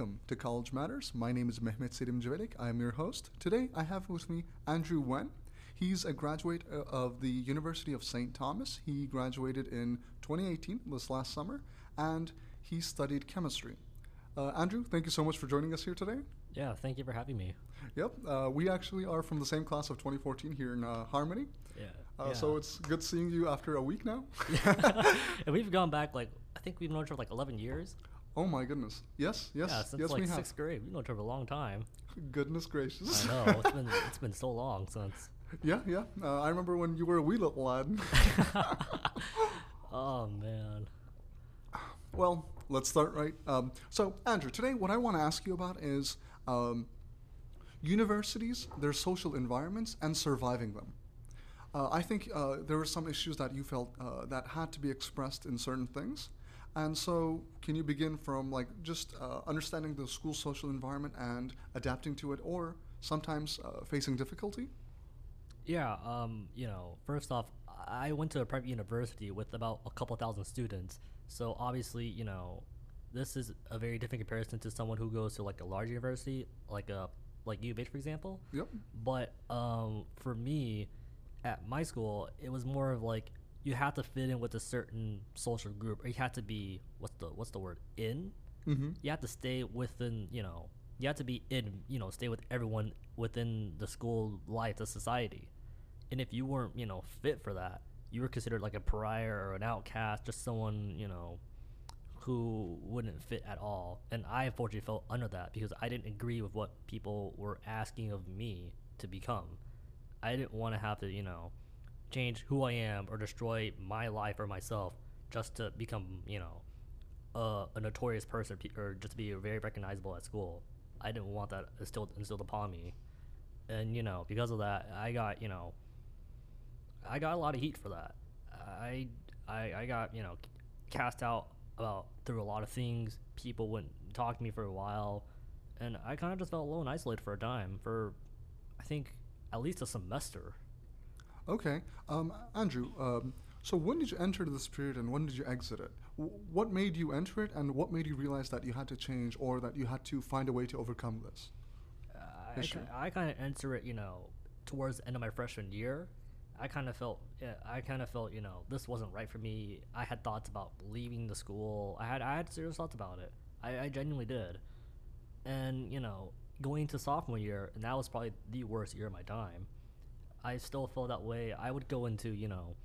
Welcome to College Matters. My name is Mehmet Selim Javedik. I am your host. Today I have with me Andrew Wen. He's a graduate uh, of the University of St. Thomas. He graduated in 2018, this last summer, and he studied chemistry. Uh, Andrew, thank you so much for joining us here today. Yeah, thank you for having me. Yep, uh, we actually are from the same class of 2014 here in uh, Harmony. Yeah. Uh, yeah. So it's good seeing you after a week now. and we've gone back like I think we've known each other like 11 years. Oh my goodness. Yes, yes, yeah, since yes, like we have. sixth grade. We've known each other a long time. Goodness gracious. I know it's been it's been so long since. yeah, yeah. Uh, I remember when you were a wee little lad. oh man. Well, let's start right. Um, so, Andrew, today what I want to ask you about is um, universities, their social environments, and surviving them. Uh, I think uh, there were some issues that you felt uh, that had to be expressed in certain things. And so, can you begin from like just uh, understanding the school social environment and adapting to it, or sometimes uh, facing difficulty? Yeah. Um. You know, first off, I went to a private university with about a couple thousand students. So obviously, you know, this is a very different comparison to someone who goes to like a large university, like a like UH, for example. Yep. But um, for me, at my school, it was more of like you had to fit in with a certain social group, or you had to be what's the what's the word in. Mm-hmm. You had to stay within, you know, you had to be in, you know, stay with everyone within the school life, the society. And if you weren't, you know, fit for that, you were considered like a pariah or an outcast, just someone, you know, who wouldn't fit at all. And I unfortunately fell under that because I didn't agree with what people were asking of me to become. I didn't want to have to, you know, change who I am or destroy my life or myself just to become, you know, a, a notorious person or just to be very recognizable at school. I didn't want that instilled, instilled upon me. And, you know, because of that, I got, you know, I got a lot of heat for that. I, I, I got, you know, cast out about through a lot of things. People wouldn't talk to me for a while. And I kind of just felt alone, isolated for a time, for I think at least a semester. Okay, um, Andrew. Um, so when did you enter this period and when did you exit it? W- what made you enter it, and what made you realize that you had to change or that you had to find a way to overcome this? Uh, I, ki- I kind of enter it, you know, towards the end of my freshman year. I kind of felt, yeah, I kind of felt, you know, this wasn't right for me. I had thoughts about leaving the school. I had, I had serious thoughts about it. I, I genuinely did. And you know, going into sophomore year, and that was probably the worst year of my time. I still felt that way. I would go into, you know,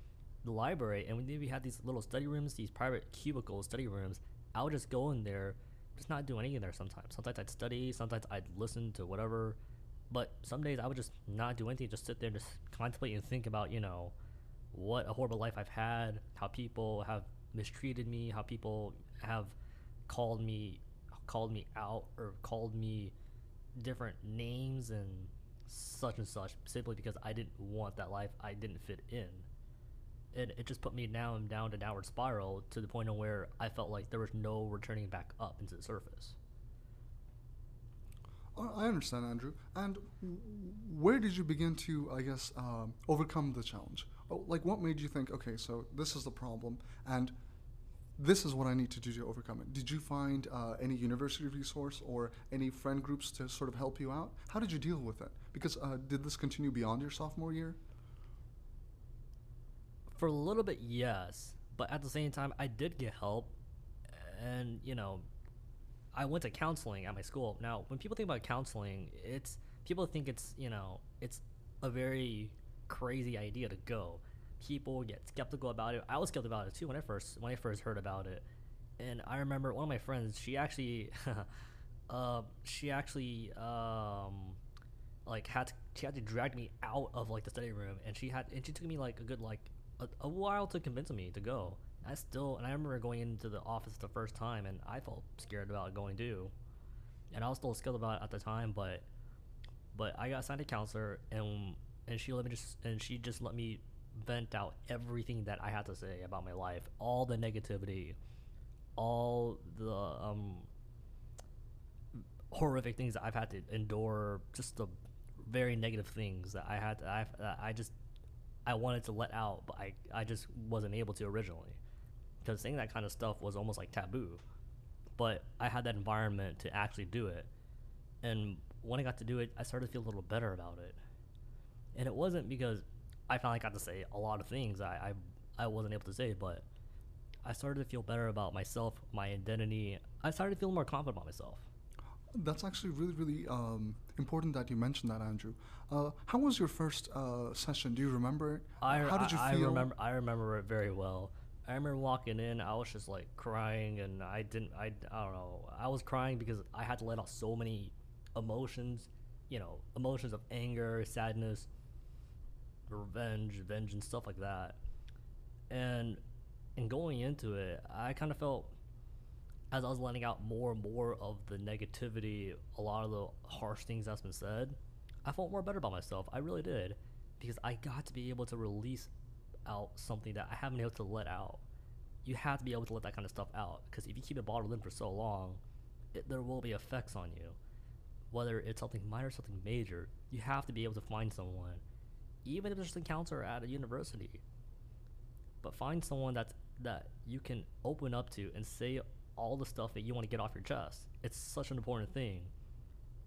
the library, and we had these little study rooms, these private cubicle study rooms, I would just go in there, just not do anything there sometimes. Sometimes I'd study, sometimes I'd listen to whatever. But some days I would just not do anything, just sit there and just contemplate and think about, you know, what a horrible life I've had, how people have mistreated me, how people have called me called me out or called me different names and such and such simply because I didn't want that life. I didn't fit in. And it just put me down down an downward spiral to the point of where I felt like there was no returning back up into the surface. I understand, Andrew. And where did you begin to, I guess, um, overcome the challenge? Oh, like, what made you think, okay, so this is the problem, and this is what I need to do to overcome it? Did you find uh, any university resource or any friend groups to sort of help you out? How did you deal with it? Because uh, did this continue beyond your sophomore year? For a little bit, yes, but at the same time, I did get help, and you know, I went to counseling at my school. Now, when people think about counseling, it's people think it's you know it's a very crazy idea to go. People get skeptical about it. I was skeptical about it too when I first when I first heard about it, and I remember one of my friends. She actually, uh, she actually um, like had to, she had to drag me out of like the study room, and she had and she took me like a good like a, a while to convince me to go. I still, and I remember going into the office the first time, and I felt scared about going too, and I was still scared about it at the time, but, but I got assigned a counselor, and and she let me just, and she just let me vent out everything that I had to say about my life, all the negativity, all the um horrific things that I've had to endure, just the very negative things that I had to, I, I just I wanted to let out, but I, I just wasn't able to originally. Because saying that kind of stuff was almost like taboo. but I had that environment to actually do it. And when I got to do it, I started to feel a little better about it. And it wasn't because I finally got to say a lot of things I, I, I wasn't able to say, but I started to feel better about myself, my identity. I started to feel more confident about myself. That's actually really, really um, important that you mentioned that, Andrew. Uh, how was your first uh, session? Do you remember it? I, how did you I, feel? I remember. I remember it very well. I remember walking in. I was just like crying, and I didn't. I, I don't know. I was crying because I had to let out so many emotions. You know, emotions of anger, sadness, revenge, vengeance, stuff like that. And and going into it, I kind of felt as I was letting out more and more of the negativity, a lot of the harsh things that's been said, I felt more better about myself. I really did. Because I got to be able to release out something that I haven't been able to let out. You have to be able to let that kind of stuff out. Because if you keep it bottled in for so long, it, there will be effects on you. Whether it's something minor or something major, you have to be able to find someone. Even if just a counselor at a university. But find someone that's that you can open up to and say all the stuff that you want to get off your chest. It's such an important thing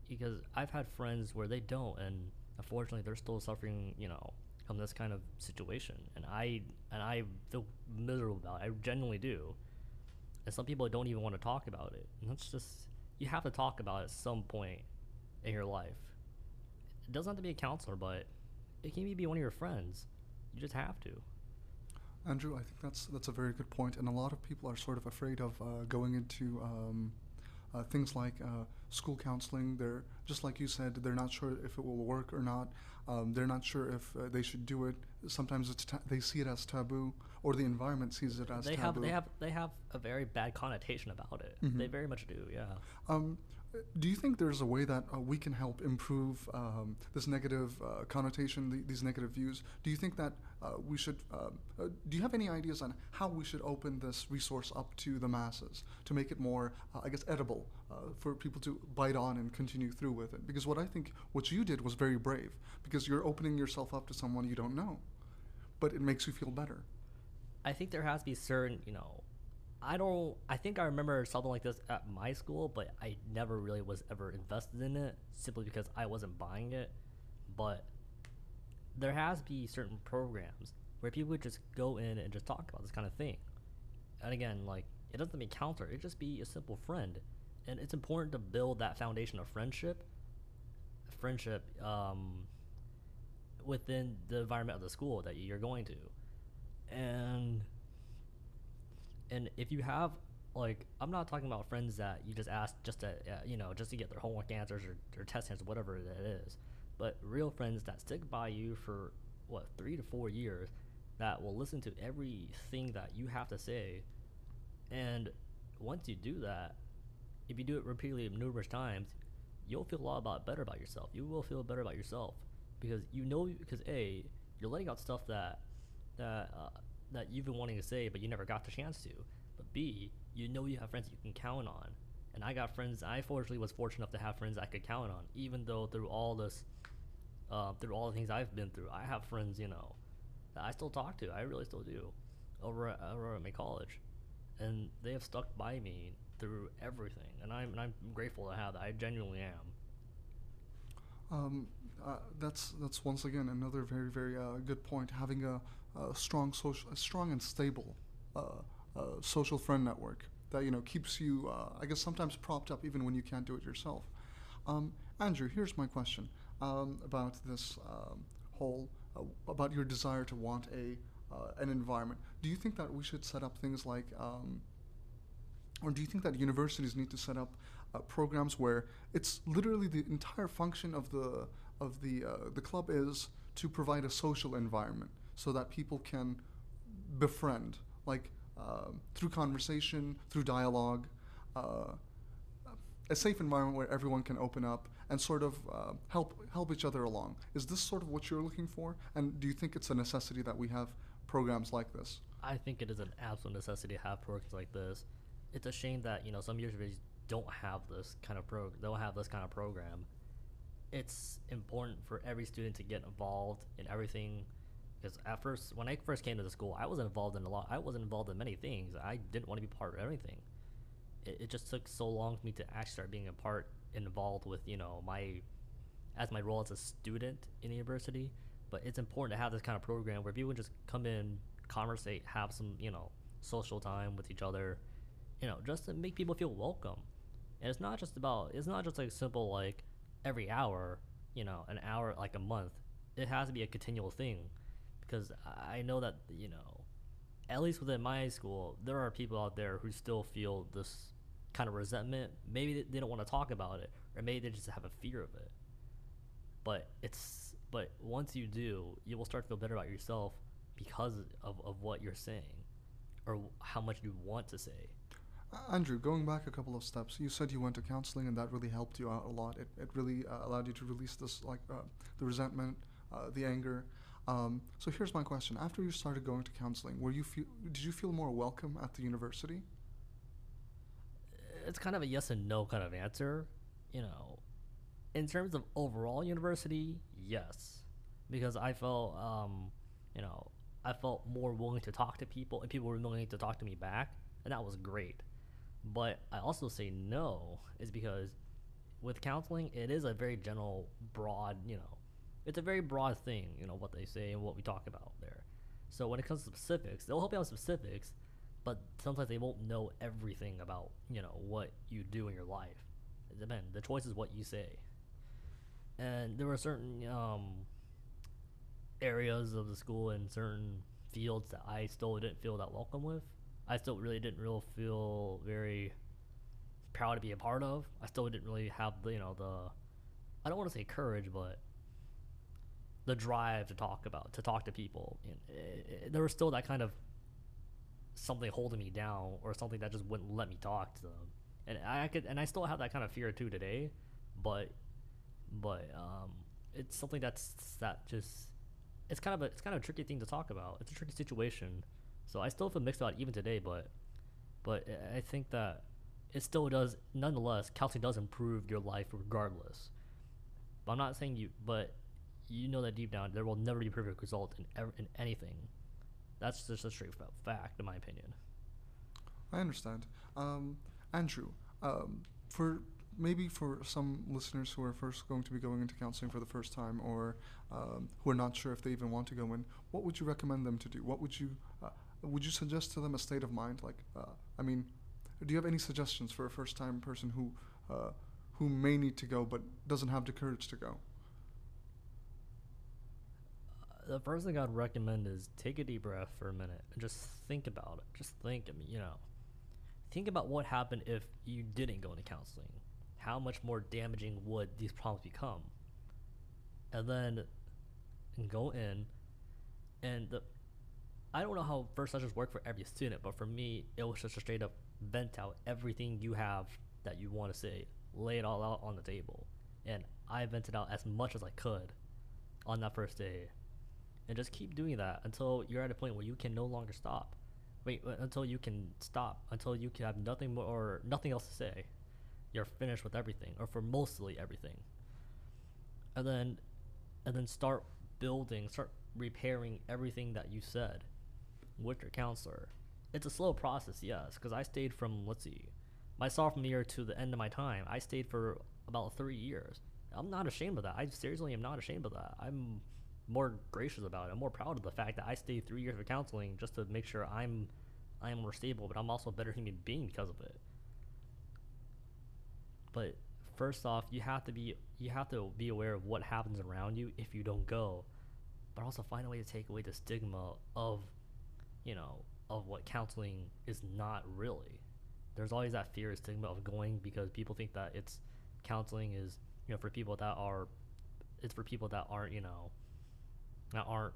because I've had friends where they don't, and unfortunately, they're still suffering. You know, from this kind of situation, and I and I feel miserable about it. I genuinely do. And some people don't even want to talk about it. And that's just you have to talk about it at some point in your life. It doesn't have to be a counselor, but it can even be one of your friends. You just have to. Andrew, I think that's that's a very good point, and a lot of people are sort of afraid of uh, going into um, uh, things like uh, school counseling. They're just like you said, they're not sure if it will work or not. Um, they're not sure if uh, they should do it. Sometimes it's ta- they see it as taboo, or the environment sees it as they taboo. have they have they have a very bad connotation about it. They very much do. Yeah. Um, do you think there's a way that uh, we can help improve um, this negative uh, connotation, the, these negative views? Do you think that uh, we should? Um, uh, do you have any ideas on how we should open this resource up to the masses to make it more, uh, I guess, edible uh, for people to bite on and continue through with it? Because what I think what you did was very brave, because you're opening yourself up to someone you don't know, but it makes you feel better. I think there has to be certain, you know, I don't. I think I remember something like this at my school, but I never really was ever invested in it simply because I wasn't buying it. But there has to be certain programs where people would just go in and just talk about this kind of thing. And again, like it doesn't be counter; it just be a simple friend. And it's important to build that foundation of friendship, friendship um, within the environment of the school that you're going to, and and if you have like i'm not talking about friends that you just ask just to uh, you know just to get their homework answers or their test answers whatever it is. But real friends that stick by you for what three to four years that will listen to everything that you have to say. And once you do that if you do it repeatedly numerous times you'll feel a lot about better about yourself. You will feel better about yourself because you know because a you're letting out stuff that that uh, that you've been wanting to say but you never got the chance to. But b you know you have friends you can count on. And i got friends i fortunately was fortunate enough to have friends i could count on even though through all this uh, through all the things i've been through i have friends you know that i still talk to i really still do over at, over at my college. And they have stuck by me through everything and i'm, and I'm grateful to have that i genuinely am. Um, uh, that's that's once again another very very uh, good point. Having a, a strong social, a strong and stable uh, uh, social friend network that you know keeps you, uh, I guess, sometimes propped up even when you can't do it yourself. Um, Andrew, here's my question um, about this um, whole uh, about your desire to want a uh, an environment. Do you think that we should set up things like um, or do you think that universities need to set up uh, programs where it's literally the entire function of the of the the club is to provide a social environment so that people can befriend, like um through conversation, through dialogue, uh, a safe environment where everyone can open up and sort of uh, help help each other along. Is this sort of what you're looking for? And do you think it's a necessity that we have programs like this? I think it is an absolute necessity to have programs like this. It's a shame that you know some universities don't have this kind of pro don't have this kind of program. It's important for every student to get involved in everything. Because at first, when I first came to the school, I wasn't involved in a lot. I wasn't involved in many things. I didn't want to be part of everything. it, it just took so long for me to actually start being a part involved with you know my as my role as a student in the university. But it's important to have this kind of program where people just come in, conversate, have some you know social time with each other, you know, just to make people feel welcome. And it's not just about it's not just like simple like every hour, you know, an hour like a month. It has to be a continual thing because I know that you know, at least within my school, there are people out there who still feel this kind of resentment. Maybe they, don't want to talk about it, or maybe they just have a fear of it. But it's but once you do, you will start to feel better about yourself because of, of what you're saying or how much you want to say. Andrew, going back a couple of steps, you said you went to counseling and that really helped you out a lot. It, it really uh, allowed you to release this, like uh, the resentment, uh, the anger. Um, so here's my question: After you started going to counseling, were you feel, did you feel more welcome at the university? It's kind of a yes and no kind of answer. You know, in terms of overall university, yes, because I felt, um, you know, I felt more willing to talk to people, and people were willing to talk to me back, and that was great. But I also say no is because with counseling, it is a very general, broad, you know, it's a very broad thing, you know, what they say and what we talk about there. So when it comes to specifics, they'll help you out with specifics, but sometimes they won't know everything about, you know, what you do in your life. It depends. The choice is what you say. And there were certain um, areas of the school and certain fields that I still didn't feel that welcome with. I still really didn't really feel very proud to be a part of. I still didn't really have the you know the I don't want to say courage, but the drive to talk about to talk to people. It, it, eh, eh, there was still that kind of something holding me down or something that just wouldn't let me talk to them. And I could and I still have that kind of fear too today, but but um, it's something that's that just it's kind of a it's kind of a tricky thing to talk about. It's a tricky situation. So I still feel mixed about it even today, but but eh, I think that it still does nonetheless counseling does improve your life regardless. But I'm not saying you but you know that deep down there will never be a perfect result in ever, in anything. That's just a straight fact in my opinion. I understand. Um, Andrew, um, for maybe for some listeners who are first going to be going into counseling for the first time or um, who are not sure if they even want to go in, what would you recommend them to do? What would you uh, would you suggest to them a state of mind? Like, uh, I mean, do you have any suggestions for a first time person who uh, who may need to go but doesn't have the courage to go? The first thing I'd recommend is take a deep breath for a minute and just think about it. Just think, I mean, you know, think about what happened if you didn't go into counseling how much more damaging would these problems become? And then go in and the I don't know how first sessions work for every student, but for me it was just a straight up vent out everything you have that you want to say. Lay it all out on the table. And I vented out as much as I could on that first day. And just keep doing that until you're at a point where you can no longer stop. Wait, until you can stop, until you can have nothing more or nothing else to say. You're finished with everything or for mostly everything. And then and then start building start repairing everything that you said with your counselor. It's a slow process yes because i stayed from let's see my sophomore year to the end of my time i stayed for about three years. I'm not ashamed of that. I seriously am not ashamed of that. I'm more gracious about it i'm more proud of the fact that i stayed three years of counseling just to make sure i'm i am more stable but i'm also a better human being because of it but first off, you have to be you have to be aware of what happens around you if you don't go, but also find a way to take away the stigma of, you know, of what counseling is not really. There's always that fear and stigma of going because people think that it's counseling is you know for people that are it's for people that aren't you know that aren't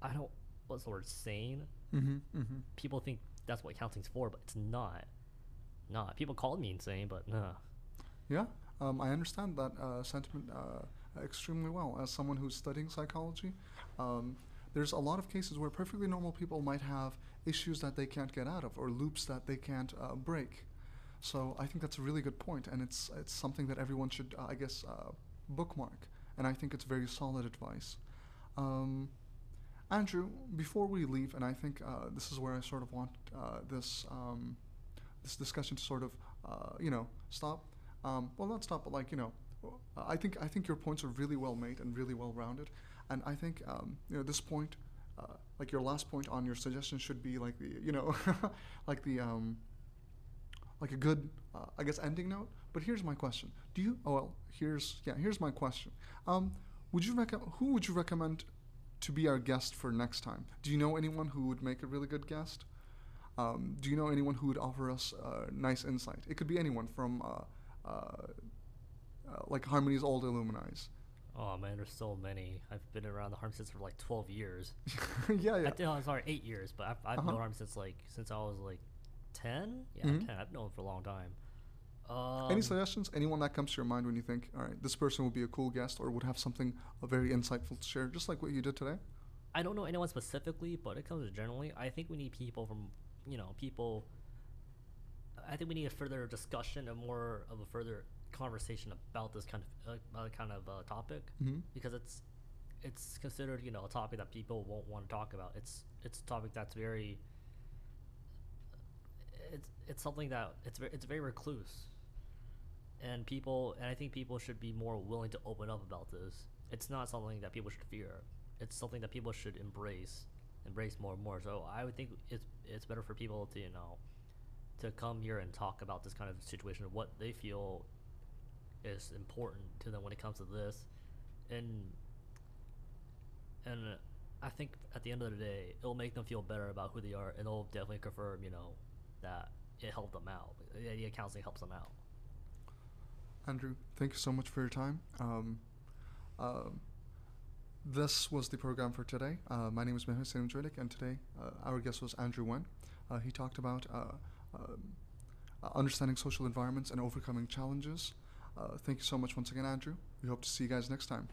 I don't what's the word sane. Mm-hmm, mm-hmm. People think that's what counseling's for, but it's not. No, people called me insane, but nah. Yeah, um, I understand that uh, sentiment uh, extremely well. As someone who's studying psychology, um, there's a lot of cases where perfectly normal people might have issues that they can't get out of or loops that they can't uh, break. So I think that's a really good point, and it's it's something that everyone should, uh, I guess, uh, bookmark. And I think it's very solid advice. Um, Andrew, before we leave, and I think uh, this is where I sort of want this um, this discussion to sort of, uh, you know, stop. Um, well, not stop, but like, you know, uh, I think I think your points are really well made and really well rounded, and I think um, you know this point, uh, like your last point on your suggestion should be like the you know, like the um, like a good uh, I guess ending note. But here's my question: Do you? Oh well, here's yeah, here's my question. Would you recommend who would you recommend to be our guest for next time? Do you know anyone who would make a really good guest? Um, do you know anyone who would offer us uh, nice insight? It could be anyone from uh, uh, uh, like Harmony's old alumni. Oh man, there's so many. I've been around the Harm since for like 12 years. yeah, yeah. I think, oh, sorry, eight years, but I've, I've Uh-huh. known Harm since like since I was like 10. Yeah, Mhm. 10. I've known him for a long time. Um, Any suggestions? Anyone that comes to your mind when you think, all right, this person would be a cool guest or would have something uh, very insightful to share, just like what you did today? I don't know anyone specifically, but it comes generally. I think we need people from, you know, people. I think we need a further discussion and more of a further conversation about this kind of uh, uh, kind of uh, topic Mm-hmm. because it's it's considered you know a topic that people won't want to talk about. It's it's a topic that's very. It's it's something that it's very it's very recluse. And people and I think people should be more willing to open up about this. It's not something that people should fear. It's something that people should embrace, embrace more and more. So I would think it's it's better for people to you know, to come here and talk about this kind of situation, what they feel is important to them when it comes to this, and and I think at the end of the day, it'll make them feel better about who they are, and it'll definitely confirm, you know, that it helped them out. The idea counseling helps them out. Andrew, thank you so much for your time. Um, uh, this was the program for today. Uh, my name is Mehmet Selimjuric, and today uh, our guest was Andrew Wen. Uh, he talked about uh, uh, understanding social environments and overcoming challenges. thank you so much once again, Andrew. We hope to see you guys next time.